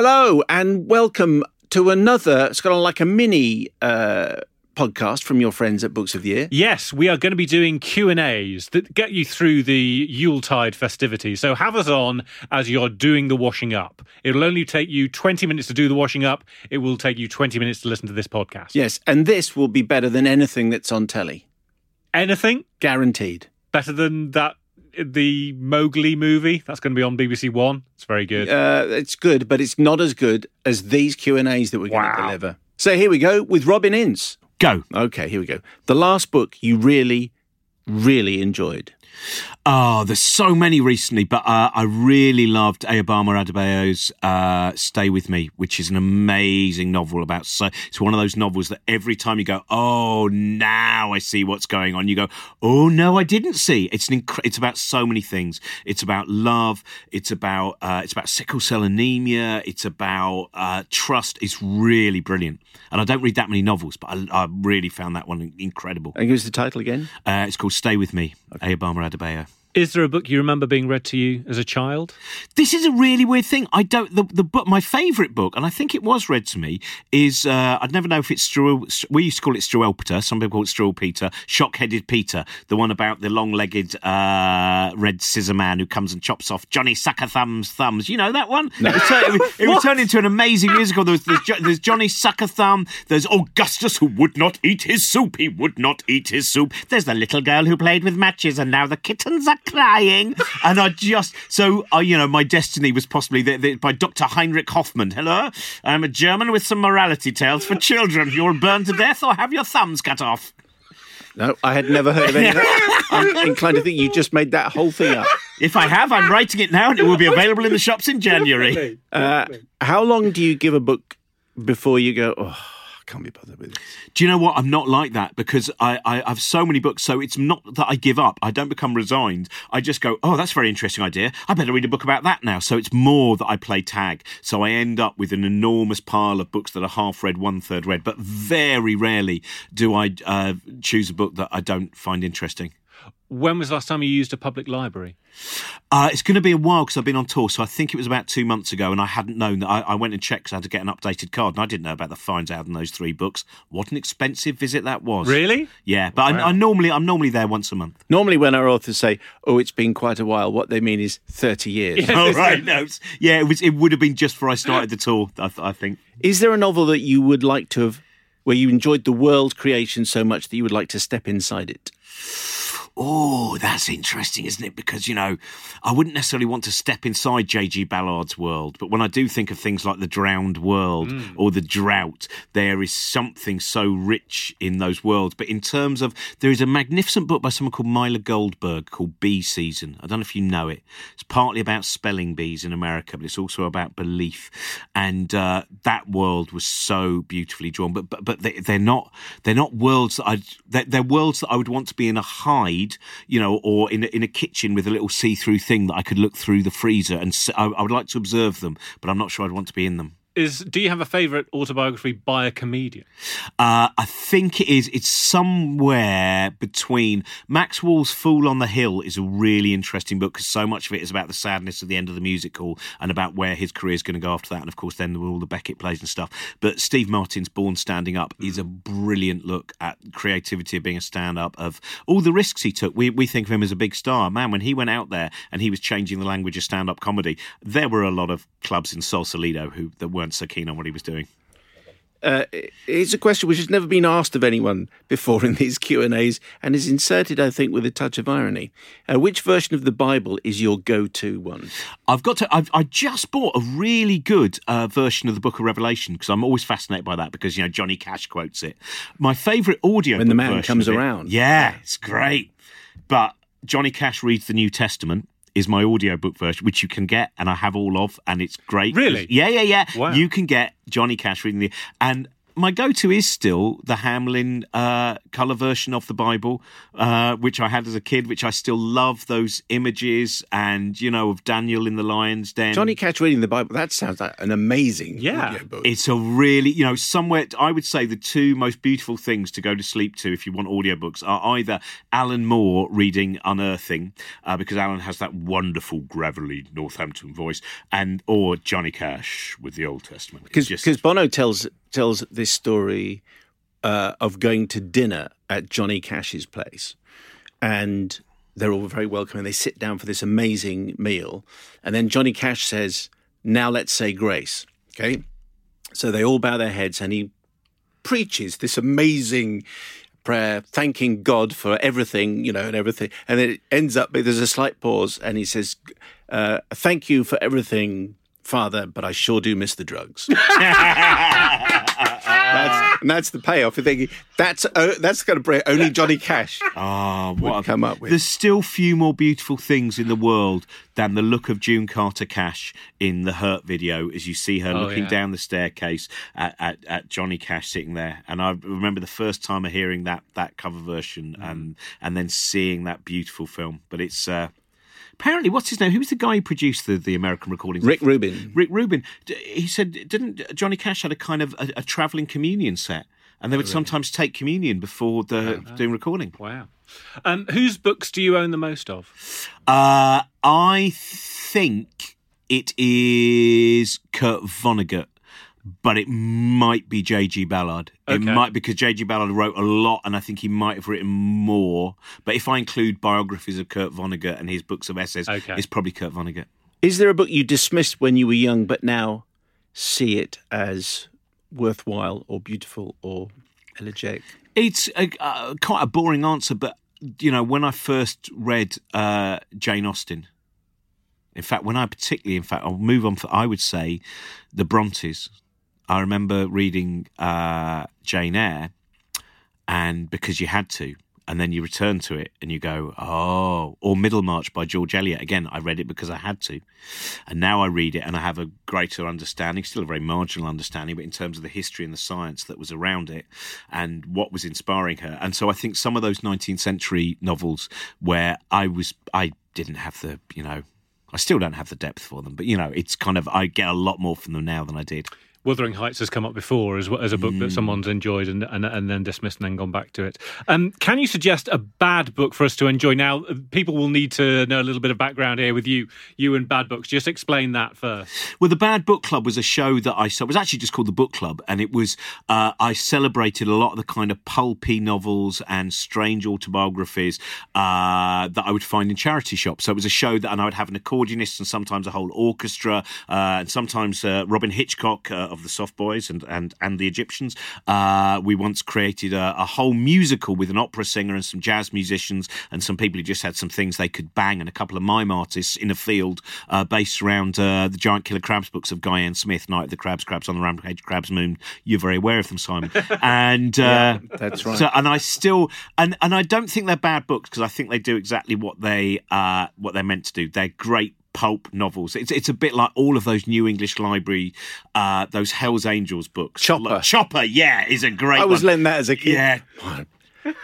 Hello and welcome to another. It's kind of like a mini uh, podcast from your friends at Books of the Year. Yes, we are going to be doing Q and A's that get you through the Yuletide festivities. So have us on as you're doing the washing up. It'll only take you 20 minutes to do the washing up. It will take you 20 minutes to listen to this podcast. Yes, and this will be better than anything that's on telly, Anything guaranteed. better than that? The Mowgli movie that's going to be on BBC One. It's very good. Uh, it's good, but it's not as good as these Q and A's that we're going to deliver. So here we go with Robin Ince. Go. Okay, here we go. The last book you really, really enjoyed. Oh, there's so many recently, but uh, I really loved Ayobami Adebayo's uh, "Stay with Me," which is an amazing novel about. So it's one of those novels that every time you go, "Oh, now I see what's going on," you go, "Oh no, I didn't see." It's an inc- it's about so many things. It's about love. It's about uh, it's about sickle cell anemia. It's about uh, trust. It's really brilliant. And I don't read that many novels, but I, I really found that one incredible. And give us the title again. Uh, it's called "Stay with Me," Ayobami Adebayo. Is there a book you remember being read to you as a child? This is a really weird thing. I don't the the book. My favourite book, and I think it was read to me, is uh, I'd never know if it's Struwwel. We used to call it Struwwelpeter. Some people call it Struwwel Peter. Shock-headed Peter, the one about the long-legged uh, red scissor man who comes and chops off Johnny Sucker Thumb's thumbs. You know that one? It, was tur- it, it was turned into an amazing musical. There was, there's, there's Johnny Sucker Thumb. There's Augustus who would not eat his soup. He would not eat his soup. There's the little girl who played with matches, and now the kittens are crying. and I just so uh, you know my destiny was possibly the, the, by Dr. Heinrich Hoffmann. Hello, I'm a German with some morality tales for children. You'll burn to death or have your thumbs cut off. No, I had never heard of any of that. I'm inclined to think you just made that whole thing up. If I have, I'm writing it now, and it will be available in the shops in January. Uh, how long do you give a book before you go, oh, can't be bothered with this? Do you know what? I'm not like that because I, I have so many books. So it's not that I give up. I don't become resigned. I just go, oh, that's a very interesting idea. I better read a book about that now. So it's more that I play tag. So I end up with an enormous pile of books that are half read, one third read. But very rarely do I uh, choose a book that I don't find interesting. When was the last time you used a public library? Uh, it's going to be a while because I've been on tour. So I think it was about two months ago, and I hadn't known that. I, I went and checked because I had to get an updated card, and I didn't know about the fines out in those three books. What an expensive visit that was! Really? Yeah, but I, I normally I'm normally there once a month. Normally, when our authors say, oh, it's been quite a while, what they mean is 30 years. Oh right, no, yeah, it was. It would have been just before I started the tour. I, I think. Is there a novel that you would like to have, where you enjoyed the world creation so much that you would like to step inside it? Oh, that's interesting, isn't it? Because you know, I wouldn't necessarily want to step inside J.G. Ballard's world, but when I do think of things like the Drowned World or the Drought, there is something so rich in those worlds. But in terms of, there is a magnificent book by someone called Myla Goldberg called Bee Season. I don't know if you know it. It's partly about spelling bees in America, but it's also about belief, and uh, that world was so beautifully drawn. But but but they, they're not they're not worlds that I they're, they're worlds that I would want to be in a hide, you know, or in a, in a kitchen with a little see through thing that I could look through the freezer, and s I I would like to observe them, but I'm not sure I'd want to be in them. Is do you have a favourite autobiography by a comedian? Uh, I think it is. It's somewhere between Max Wall's "Fool on the Hill" is a really interesting book because so much of it is about the sadness of the end of the musical and about where his career is going to go after that, and of course then there were all the Beckett plays and stuff. But Steve Martin's "Born Standing Up" is a brilliant look at creativity of being a stand-up, of all the risks he took. We we think of him as a big star, man. When he went out there and he was changing the language of stand-up comedy, there were a lot of clubs in Sausalito who that weren't so keen on what he was doing. Uh, it's a question which has never been asked of anyone before in these Q and A's, and is inserted, I think, with a touch of irony. Uh, which version of the Bible is your go-to one? I've got to. I've, I just bought a really good uh, version of the Book of Revelation because I'm always fascinated by that because you know Johnny Cash quotes it. My favourite audio When the man comes it- around. Yeah, it's great. But Johnny Cash reads the New Testament. Is my audiobook version, which you can get, and I have all of, and it's great. Really? Yeah, yeah, yeah. Wow. You can get Johnny Cash reading the, and my go-to is still the Hamlyn uh, color version of the Bible, uh, which I had as a kid, which I still love. Those images and you know of Daniel in the lion's den. Johnny Cash reading the Bible. That sounds like an amazing Yeah. It's a really, you know, somewhere I would say the two most beautiful things to go to sleep to if you want audiobooks are either Alan Moore reading Unearthing, uh, because Alan has that wonderful gravelly Northampton voice, and or Johnny Cash with the Old Testament. Because because Bono tells tells this story uh, of going to dinner at Johnny Cash's place, and they're all very welcoming. They sit down for this amazing meal, and then Johnny Cash says, "Now let's say grace." Okay, so they all bow their heads, and he preaches this amazing prayer, thanking God for everything, you know, and everything. And then it ends up, there's a slight pause, and he says, uh, Thank you for everything, Father, but I sure do miss the drugs. that's, and that's the payoff. You're thinking, that's, uh, that's going to bring only Johnny Cash. Ah, what would a- come up with. There's still few more beautiful things in the world than the look of June Carter Cash in the Hurt video as you see her Oh, looking yeah. down the staircase at, at, at Johnny Cash sitting there. And I remember the first time of hearing that that cover version Mm. and and then seeing that beautiful film. But it's uh, apparently what's his name? Who was the guy who produced the, the American recordings? Rick Rubin. Rick Rubin. He said, didn't Johnny Cash had a kind of a, a traveling communion set, and they would sometimes take communion before the doing recording. Wow. Um, whose books do you own the most of? Uh, I think it is Kurt Vonnegut, but it might be J.G. Ballard. It Okay. might because J.G. Ballard wrote a lot, and I think he might have written more. But if I include biographies of Kurt Vonnegut and his books of essays, Okay. it's probably Kurt Vonnegut. Is there a book you dismissed when you were young, but now see it as worthwhile or beautiful or elegiac? It's a, uh, quite a boring answer, but you know, when I first read uh, Jane Austen, in fact, when I particularly, in fact, I'll move on. For, I would say the Brontes. I remember reading uh, Jane Eyre, and because you had to, and then you return to it and you go, oh, or Middlemarch by George Eliot. Again, I read it because I had to, and now I read it and I have a greater understanding, still a very marginal understanding, but in terms of the history and the science that was around it and what was inspiring her. And so I think some of those 19th century novels where I was, I didn't have the, you know. I still don't have the depth for them, but you know, it's kind of I get a lot more from them now than I did. Wuthering Heights has come up before as, as a book Hmm. that someone's enjoyed and, and and then dismissed and then gone back to it. Um, can you suggest a bad book for us to enjoy? Now, uh, people will need to know a little bit of background here with you, you and bad books. Just explain that first. Well, the Bad Book Club was a show that I saw. It was actually just called the Book Club, and it was uh, I celebrated a lot of the kind of pulpy novels and strange autobiographies uh, that I would find in charity shops. So it was a show that, and I would have an accordionist and sometimes a whole orchestra, uh, and sometimes uh, Robyn Hitchcock uh, of the Soft Boys and and and the Egyptians. Uh, we once created a, a whole musical with an opera singer and some jazz musicians and some people who just had some things they could bang, and a couple of mime artists in a field uh, based around uh, the Giant Killer Crabs books of Guy N. Smith, Night of the Crabs, Crabs on the Rampage, Crabs Moon. You're very aware of them, Simon. And uh, that's right. So, and I still, and and I don't think they're bad books because I think they do exactly what they uh, what they're meant to do. They're great pulp novels. It's it's a bit like all of those New English Library, uh, those Hell's Angels books. Chopper. Like- Chopper, yeah, is a great. I was one. lent that as a kid. Yeah.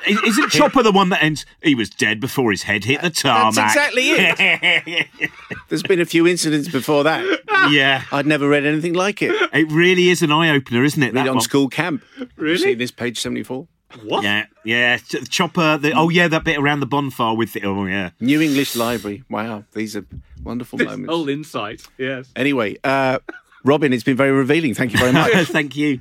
Is- Isn't Chopper the one that ends? He was dead before his head hit the tarmac. That's exactly it. There's been a few incidents before that. yeah, I'd never read anything like it. it really is an eye opener, isn't it? Read that on one? school camp. Really? See this page 74? What? Yeah, yeah. Ch- Chopper. The, oh, yeah, that bit around the bonfire with the. Oh, yeah. New English Library. Wow, these are wonderful moments. Old insight. Yes. Anyway, uh, Robin, it's been very revealing. Thank you very much. Thank you.